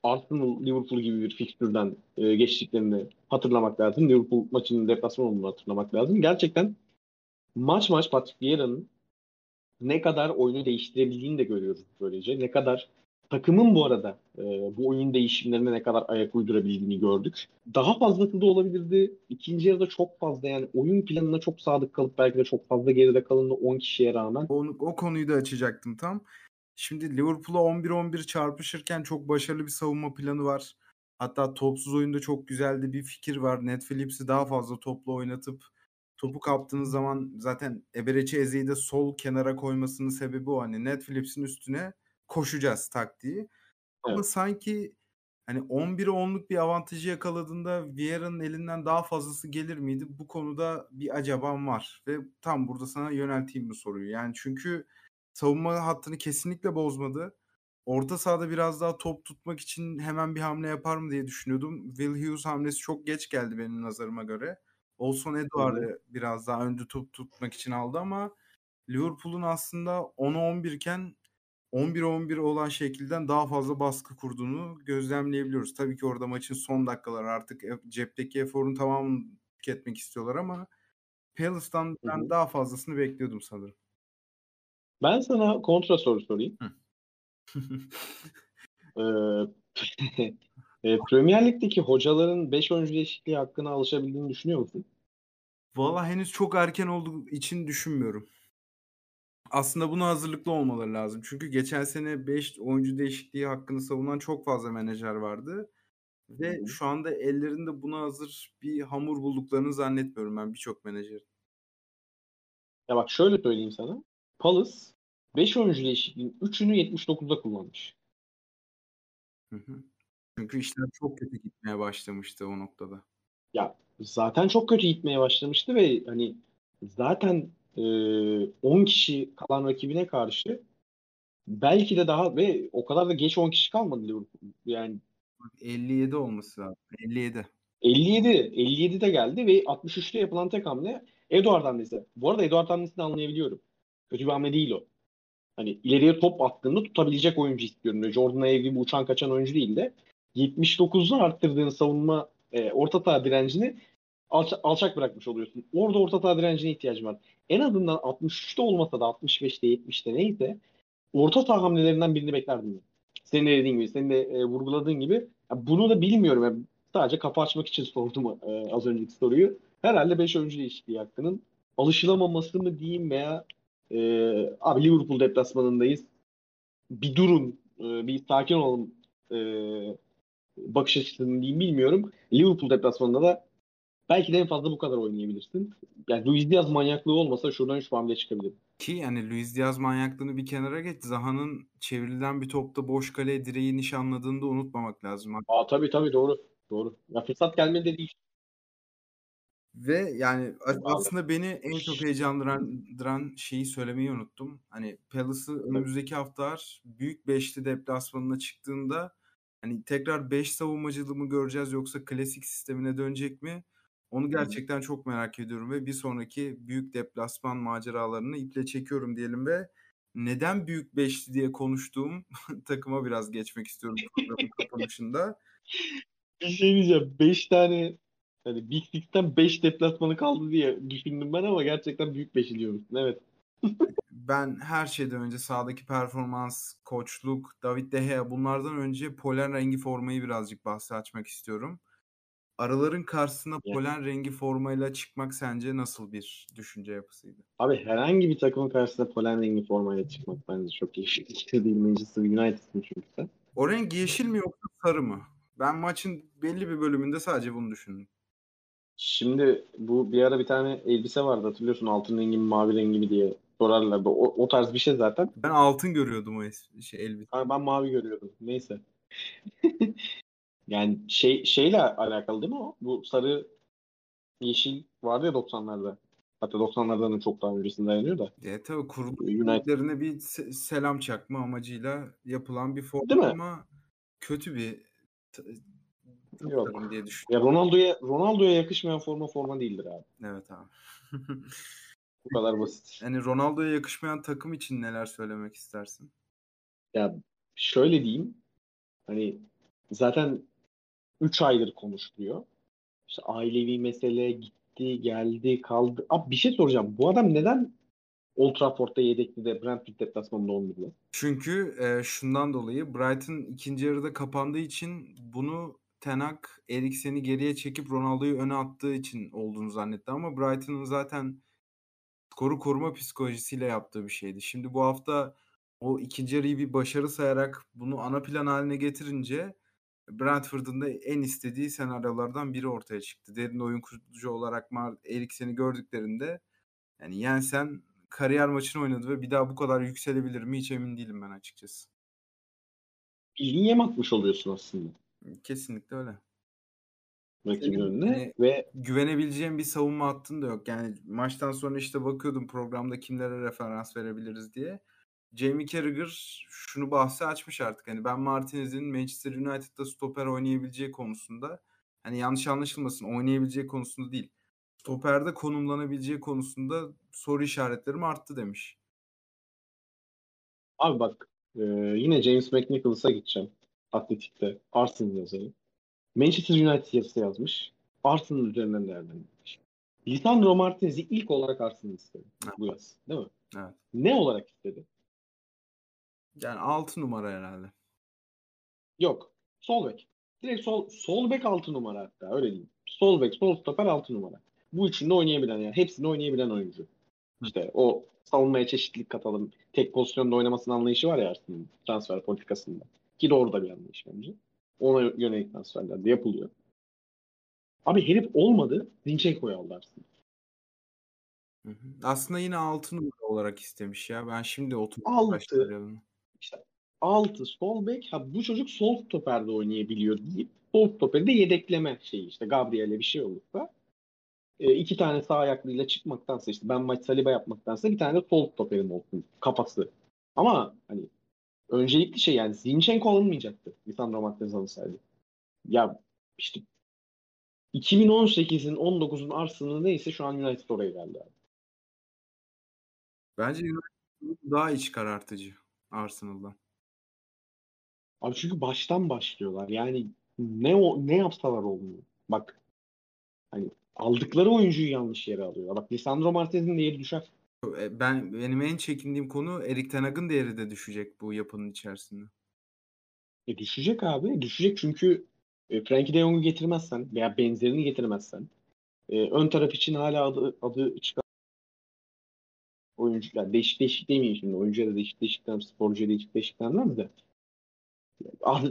Arsenal Liverpool gibi bir fikstürden e, geçtiklerini hatırlamak lazım. Liverpool maçının deplasman olduğunu hatırlamak lazım. Gerçekten maç maç Patrick Vieira'nın ne kadar oyunu değiştirebildiğini de görüyoruz böylece. Ne kadar takımın bu arada e, bu oyun değişimlerine ne kadar ayak uydurabildiğini gördük. Daha fazlası da olabilirdi. İkinci yarıda çok fazla yani oyun planına çok sadık kalıp belki de çok fazla geride kalındı 10 kişiye rağmen. O, o konuyu da açacaktım tam. Şimdi Liverpool'a 11-11 çarpışırken çok başarılı bir savunma planı var. Hatta topsuz oyunda çok güzel de bir fikir var. Ned Phillips'i daha fazla topla oynatıp topu kaptığınız zaman zaten Eberechi Eze'yi de sol kenara koymasının sebebi o. Hani Ned Phillips'in üstüne koşacağız taktiği. Ama Evet. sanki hani 11'e 10'luk bir avantajı yakaladığında Vieira'nın elinden daha fazlası gelir miydi? Bu konuda bir acabam var ve tam burada sana yönelteyim bu soruyu. Yani çünkü savunma hattını kesinlikle bozmadı. Orta sahada biraz daha top tutmak için hemen bir hamle yapar mı diye düşünüyordum. Will Hughes hamlesi çok geç geldi benim nazarıma göre. Olson hı. Edouard'ı biraz daha önde top tutmak için aldı ama Liverpool'un aslında 10'a 11 iken 11'e 11 olan şekilden daha fazla baskı kurduğunu gözlemleyebiliyoruz. Tabii ki orada maçın son dakikaları artık e cepteki eforun tamamını tüketmek istiyorlar ama Palace'tan Hı ben hı. daha fazlasını bekliyordum sanırım. Ben sana kontra soru sorayım. Eee, eee, Premier Lig'deki hocaların 5 oyuncu değişikliği hakkına alışabildiğini düşünüyor musun? Valla henüz çok erken olduğu için düşünmüyorum. Aslında buna hazırlıklı olmaları lazım. Çünkü geçen sene 5 oyuncu değişikliği hakkını savunan çok fazla menajer vardı ve hı. şu anda ellerinde buna hazır bir hamur bulduklarını zannetmiyorum ben birçok menajerin. Ya bak şöyle söyleyeyim sana. Palace 5 oyuncu değişikliğinin 3'ünü 79'da kullanmış. Hı hı. Çünkü işler çok kötü gitmeye başlamıştı o noktada. Ya zaten çok kötü gitmeye başlamıştı ve hani zaten 10 kişi kalan rakibine karşı belki de daha ve o kadar da geç 10 kişi kalmadı Liverpool. Yani 57 olması lazım. 57. 57 57'de geldi ve 63'te yapılan tek hamle Eduard hamlesi. Bu arada Eduard hamlesini anlayabiliyorum. Kötü bir hamle değil o. Hani ileriye top attığında tutabilecek oyuncu istiyorum. Jordan Ayew gibi uçan kaçan oyuncu değil de 79'dan arttırdığın savunma e, orta saha direncini alça- alçak bırakmış oluyorsun. Orada orta saha direncine ihtiyacım var. En azından 63'te olmasa da 65'te 70'te neyse orta saha hamlelerinden birini beklerdim. Senin de dediğin gibi, senin de e, vurguladığın gibi. Ya bunu da bilmiyorum. Yani sadece kapı açmak için sordum e, az önceki soruyu. Herhalde 5 oyuncu değişikliği hakkının alışılamaması mı diyeyim veya e, abi Liverpool deplasmanındayız. Bir durun, e, bir sakin olun e, bakış açısını diyeyim bilmiyorum. Liverpool deplasmanında da belki de en fazla bu kadar oynayabilirsin. Yani Luis Diaz manyaklığı olmasa şuradan 3 hamle çıkabilir. Ki yani Luis Diaz manyaklığını bir kenara geç. Zaha'nın çevrilen bir topta boş kaleye direği nişanladığını da unutmamak lazım. Aa tabii tabii doğru. Doğru. Ya fırsat gelmedi de değil. Ve yani aslında beni en çok heyecanlandıran şeyi söylemeyi unuttum. Hani Palace'ı önümüzdeki haftalar büyük beşli deplasmanına çıktığında hani tekrar 5 savunmacılığı mı göreceğiz yoksa klasik sistemine dönecek mi? Onu gerçekten çok merak ediyorum ve bir sonraki büyük deplasman maceralarını iple çekiyorum diyelim ve neden büyük beşli diye konuştuğum takıma biraz geçmek istiyorum programın kapanışında. Bir şey diyeceğim. 5 tane hani Big Six'ten 5 deplasmanı kaldı diye düşündüm ben ama gerçekten büyük 5 diyormuşsun. Evet. Ben her şeyden önce sahadaki performans, koçluk, David De Gea bunlardan önce polen rengi formayı birazcık bahsi açmak istiyorum. Araların karşısına Evet. polen rengi formayla çıkmak sence nasıl bir düşünce yapısıydı? Abi herhangi bir takımın karşısında polen rengi formayla çıkmak bence çok iyi fikir değil. Manchester United'ın çünkü sen. O renk yeşil mi yoksa sarı mı? Ben maçın belli bir bölümünde sadece bunu düşündüm. Şimdi bu bir ara bir tane elbise vardı hatırlıyorsun altın rengi mi mavi rengi mi diye sorarlardı. O, o tarz bir şey zaten. Ben altın görüyordum o şey elbise. Ha, ben mavi görüyordum. Neyse. yani şey şeyle alakalı değil mi o? Bu sarı yeşil vardı ya 90'larda. Hatta 90'lardan da çok daha öncesinde dayanıyor da. E, tabii kuruluş United. kulüplerine bir se- selam çakma amacıyla yapılan bir forma Değil mi? ama kötü bir Yok. diye düşünüyorum. Ya Ronaldo'ya Ronaldo'ya yakışmayan forma forma değildir abi. Evet abi. Bu kadar basit. Yani Ronaldo'ya yakışmayan takım için neler söylemek istersin? Ya şöyle diyeyim. Hani zaten 3 aydır konuşuluyor. İşte ailevi mesele gitti, geldi, kaldı. Abi bir şey soracağım. Bu adam neden Old Trafford'da yedekli de Brentford deplasmanında 11'de? Çünkü e, şundan dolayı Brighton ikinci yarıda kapandığı için bunu Tenak Eriksen'i geriye çekip Ronaldo'yu öne attığı için olduğunu zannetti ama Brighton'ın zaten skoru koruma psikolojisiyle yaptığı bir şeydi. Şimdi bu hafta o ikinci yarıyı bir başarı sayarak bunu ana plan haline getirince Brentford'un da en istediği senaryolardan biri ortaya çıktı. Derin oyun kurucu olarak Mar Eriksen'i gördüklerinde yani Jensen kariyer maçını oynadı ve bir daha bu kadar yükselebilir mi hiç emin değilim ben açıkçası. İlgin yem atmış oluyorsun aslında. Kesinlikle öyle. Rakibin önüne hani, ve güvenebileceğin bir savunma hattın da yok. Yani maçtan sonra işte bakıyordum programda kimlere referans verebiliriz diye. Jamie Carragher şunu bahsi açmış artık. Hani ben Martinez'in Manchester United'da stoper oynayabileceği konusunda hani yanlış anlaşılmasın oynayabileceği konusunda değil. Stoperde konumlanabileceği konusunda soru işaretlerim arttı demiş. Abi bak e, yine James McNichols'a gideceğim. Atletik'te Arsenal yazarı. Manchester United yazısı yazmış. Arsenal üzerinden değerlendirmiş. Lisandro Martinez'i ilk olarak Arsenal istedi bu yaz. Değil mi? Evet. Ne olarak istedi? Yani 6 numara herhalde. Yok. Sol bek. Direkt sol, sol bek 6 numara hatta öyle diyeyim. Sol bek, sol stoper 6 numara. Bu üçünde oynayabilen yani hepsini oynayabilen oyuncu. İşte o savunmaya çeşitlilik katalım. Tek pozisyonda oynamasının anlayışı var ya Arsenal'ın transfer politikasında. Ki doğru da bir anlayış bence. Ona yönelik transferler de yapılıyor. Abi herif olmadı. Zinchenko'yu aldı Arsenal. Aslında yine 6 numara olarak istemiş ya. Ben şimdi oturup 6 işte 6 sol bek. Ha bu çocuk sol stoperde oynayabiliyor deyip sol stoperde yedekleme şeyi işte Gabriel'e bir şey olursa e, iki tane sağ ayaklıyla çıkmaktansa işte ben maç Saliba yapmaktansa bir tane de sol stoperim olsun kafası. Ama hani öncelikli şey yani Zinchenko alınmayacaktı. Lisandro Martinez alınsaydı. Ya işte 2018'in 19'un Arsenal'ı neyse şu an United oraya geldi abi. Bence United daha iç karartıcı Arsenal'dan. Abi çünkü baştan başlıyorlar. Yani ne o ne yapsalar olmuyor. Bak hani aldıkları oyuncuyu yanlış yere alıyorlar. Bak Lisandro Martinez'in değeri düşer. E, ben benim en çekindiğim konu Erik Ten Hag'ın değeri de düşecek bu yapının içerisinde. E düşecek abi. Düşecek çünkü e, Frankie de Jong'u getirmezsen veya benzerini getirmezsen e, ön taraf için hala adı, adı çıkan oyuncular değişik değişik demeyeyim şimdi. Oyuncuya da değişik değişik denmez, sporcuya değişik değişik denmez de.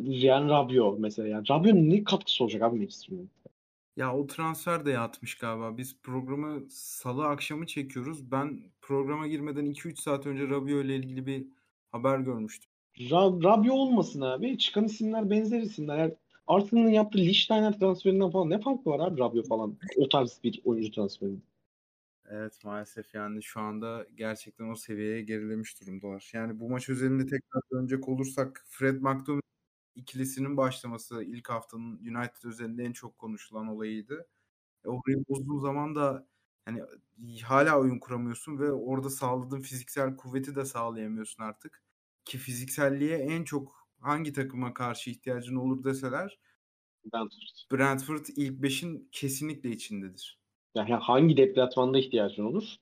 Yani Rabio mesela. Yani Rabio'nun ne katkısı olacak abi Manchester United'e? Ya o transfer de yatmış galiba. Biz programı salı akşamı çekiyoruz. Ben programa girmeden 2-3 saat önce Rabio ile ilgili bir haber görmüştüm. Ra- Rabio olmasın abi. Çıkan isimler benzer isimler. Yani Arsenal'ın yaptığı Lichtsteiner transferinden falan ne farkı var abi Rabio falan? O tarz bir oyuncu transferinin. Evet maalesef yani şu anda gerçekten o seviyeye gerilemiş durumdalar. Yani bu maç üzerinde tekrar dönecek olursak Fred McTominay ikilisinin başlaması ilk haftanın United üzerinde en çok konuşulan olayıydı. E, orayı bozduğun zaman da hani hala oyun kuramıyorsun ve orada sağladığın fiziksel kuvveti de sağlayamıyorsun artık. Ki fizikselliğe en çok hangi takıma karşı ihtiyacın olur deseler Brentford. Brentford ilk beşin kesinlikle içindedir. Yani hangi deplatmanda ihtiyacın olur?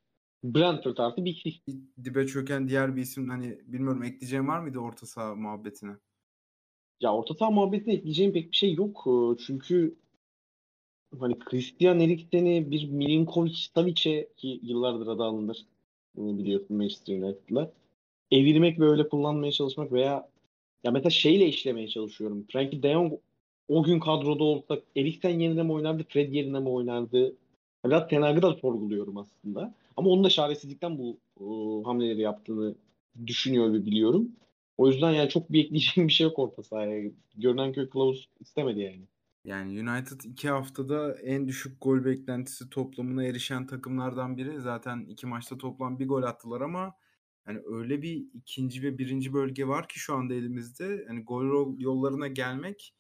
Brentford artı bir iki. Dibe çöken diğer bir isim hani bilmiyorum ekleyeceğim var mıydı orta saha muhabbetine? Ya orta saha muhabbetine ekleyeceğim pek bir şey yok. Çünkü hani Christian Eriksen'i bir Milinkovic Savic'e ki yıllardır adı alınır biliyorsun Manchester United'la evirmek ve öyle kullanmaya çalışmak veya ya mesela şeyle işlemeye çalışıyorum. Frankie de Jong o gün kadroda olsa Eriksen yerine mi oynardı, Fred yerine mi oynardı? Biraz Ten da sorguluyorum aslında. Ama onun da çaresizlikten bu o, hamleleri yaptığını düşünüyor ve biliyorum. O yüzden yani çok bir ekleyeceğim bir şey yok orta sahaya. Görünen köy kılavuz istemedi yani. Yani United iki haftada en düşük gol beklentisi toplamına erişen takımlardan biri. Zaten iki maçta toplam bir gol attılar ama yani öyle bir ikinci ve birinci bölge var ki şu anda elimizde. Yani gol yollarına gelmek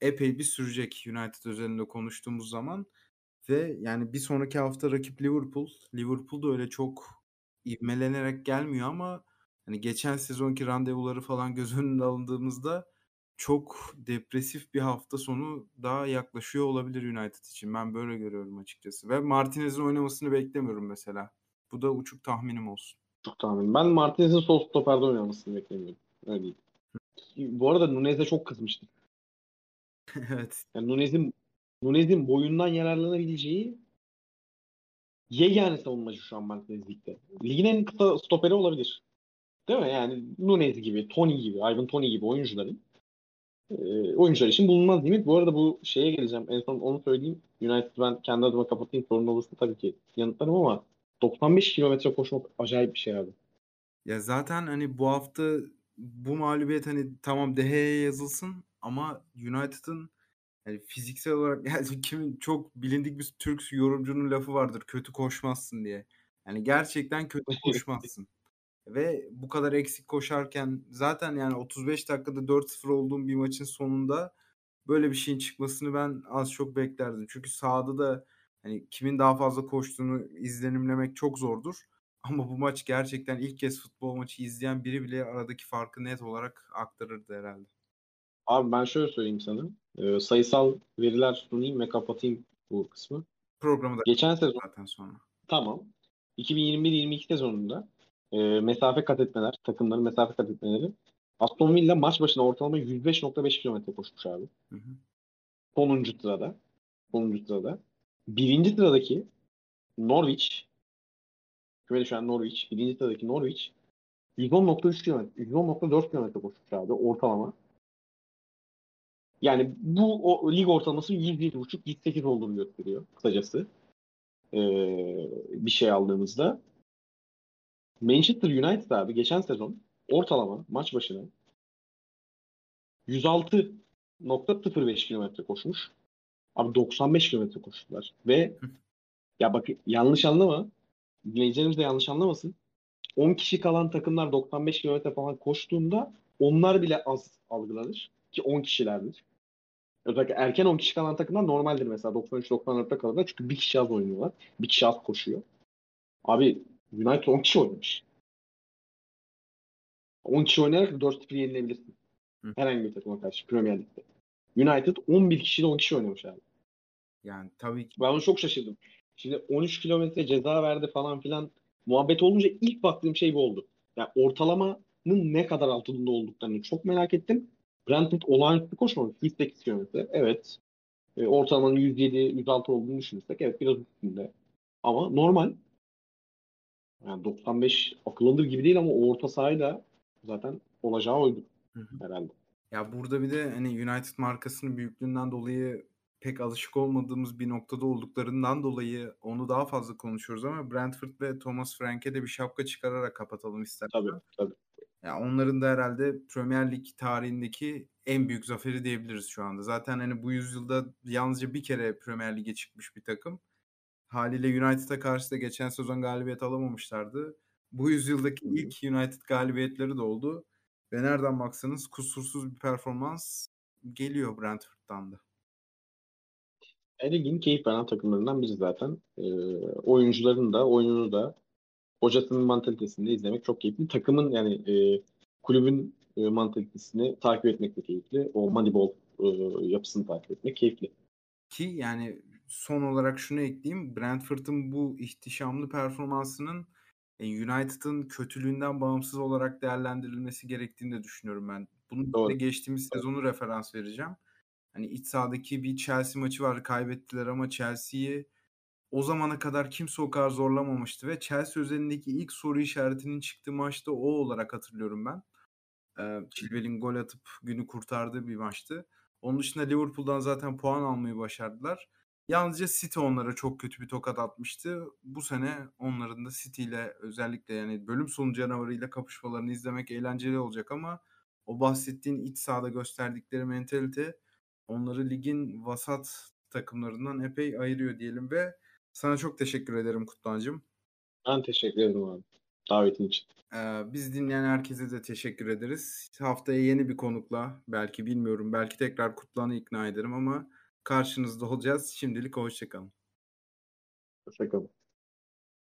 epey bir sürecek United özelinde konuştuğumuz zaman. Ve yani bir sonraki hafta rakip Liverpool. Liverpool da öyle çok ivmelenerek gelmiyor ama hani geçen sezonki randevuları falan göz önüne alındığımızda çok depresif bir hafta sonu daha yaklaşıyor olabilir United için. Ben böyle görüyorum açıkçası. Ve Martinez'in oynamasını beklemiyorum mesela. Bu da uçuk tahminim olsun. Çok tahmin. Ben Martinez'in sol stoperde oynamasını beklemiyorum. Öyle değil. Bu arada Nunez'e çok kızmıştım. evet. Yani Nunez'in Nunez'in boyundan yararlanabileceği yegane savunmacı şu an Martinez Lig'de. Ligin en kısa stoperi olabilir. Değil mi? Yani Nunez gibi, Tony gibi, Ivan Tony gibi oyuncuların e, oyuncular için bulunmaz limit. Bu arada bu şeye geleceğim. En son onu söyleyeyim. United ben kendi adıma kapatayım. Sorun olursa tabii ki yanıtlarım ama 95 kilometre koşmak acayip bir şey abi. Ya zaten hani bu hafta bu mağlubiyet hani tamam Deha'ya yazılsın ama United'ın yani fiziksel olarak yani kimin çok bilindik bir Türk yorumcunun lafı vardır kötü koşmazsın diye. Yani gerçekten kötü koşmazsın. Ve bu kadar eksik koşarken zaten yani 35 dakikada 4-0 olduğum bir maçın sonunda böyle bir şeyin çıkmasını ben az çok beklerdim. Çünkü sahada da hani kimin daha fazla koştuğunu izlenimlemek çok zordur. Ama bu maç gerçekten ilk kez futbol maçı izleyen biri bile aradaki farkı net olarak aktarırdı herhalde. Abi ben şöyle söyleyeyim sana. E, sayısal veriler sunayım ve kapatayım bu kısmı. Programı da Geçen sezon zaten sonra. Tamam. 2021-22 sezonunda e, mesafe kat etmeler, takımların mesafe kat etmeleri Aston Villa maç başına ortalama 105.5 kilometre koşmuş abi. Hı hı. Sonuncu sırada. Sonuncu sırada. Birinci sıradaki Norwich Kümeli şu an Norwich. Birinci sıradaki Norwich 110.3 kilometre, 110.4 kilometre koşmuş abi ortalama. Yani bu o, lig ortalaması 107.5-108 olduğunu gösteriyor kısacası. Ee, bir şey aldığımızda. Manchester United abi geçen sezon ortalama maç başına 106.05 kilometre koşmuş. Abi 95 kilometre koştular. Ve ya bak yanlış anlama. Dinleyicilerimiz de yanlış anlamasın. 10 kişi kalan takımlar 95 kilometre falan koştuğunda onlar bile az algılanır. Ki 10 kişilerdir. Özellikle erken 10 kişi kalan takımlar normaldir mesela 93-94'te kalırlar. Çünkü bir kişi az oynuyorlar. Bir kişi az koşuyor. Abi United 10 kişi oynamış. 10 kişi oynayarak 4-0 yenilebilirsin. Hı. Herhangi bir takıma karşı Premier Lig'de. United 11 kişiyle 10 kişi oynamış abi. Yani tabii ki Ben onu çok şaşırdım. Şimdi 13 kilometre ceza verdi falan filan muhabbet olunca ilk baktığım şey bu oldu. Yani ortalamanın ne kadar altında olduklarını çok merak ettim. Brentford olağanüstü koşmamış. 108 kilometre. Evet. E, ortalamanın 107-106 olduğunu düşünürsek evet biraz üstünde. Ama normal. Yani 95 akıl alır gibi değil ama orta sahayla zaten olacağı oydu herhalde. Ya burada bir de hani United markasının büyüklüğünden dolayı pek alışık olmadığımız bir noktada olduklarından dolayı onu daha fazla konuşuyoruz ama Brentford ve Thomas Frank'e de bir şapka çıkararak kapatalım istersen. Tabii tabii. Ya onların da herhalde Premier Lig tarihindeki en büyük zaferi diyebiliriz şu anda. Zaten hani bu yüzyılda yalnızca bir kere Premier Lig'e çıkmış bir takım. Haliyle United'a karşı da geçen sezon galibiyet alamamışlardı. Bu yüzyıldaki ilk United galibiyetleri de oldu. Ve nereden baksanız kusursuz bir performans geliyor Brentford'dan da. E, ligin keyif veren takımlarından biri zaten. E, oyuncuların da, oyununu da, hocasının mantalitesini de izlemek çok keyifli. Takımın yani e, kulübün e, mantalitesini takip etmek de keyifli. O Moneyball e, yapısını takip etmek keyifli. Ki yani son olarak şunu ekleyeyim. Brentford'un bu ihtişamlı performansının e, United'ın kötülüğünden bağımsız olarak değerlendirilmesi gerektiğini de düşünüyorum ben. Bunun Doğru. geçtiğimiz Doğru. sezonu referans vereceğim. Hani iç sahadaki bir Chelsea maçı var kaybettiler ama Chelsea'yi o zamana kadar kimse o kadar zorlamamıştı ve Chelsea özelindeki ilk soru işaretinin çıktığı maçta o olarak hatırlıyorum ben. Ee, Chilwell'in gol atıp günü kurtardığı bir maçtı. Onun dışında Liverpool'dan zaten puan almayı başardılar. Yalnızca City onlara çok kötü bir tokat atmıştı. Bu sene onların da City ile özellikle yani bölüm sonu canavarıyla kapışmalarını izlemek eğlenceli olacak ama o bahsettiğin iç sahada gösterdikleri mentalite onları ligin vasat takımlarından epey ayırıyor diyelim ve sana çok teşekkür ederim Kutlancığım. Ben teşekkür ederim abi. Davetin için. Ee, biz dinleyen herkese de teşekkür ederiz. Haftaya yeni bir konukla belki bilmiyorum belki tekrar Kutlan'ı ikna ederim ama karşınızda olacağız. Şimdilik hoşçakalın. Hoşçakalın.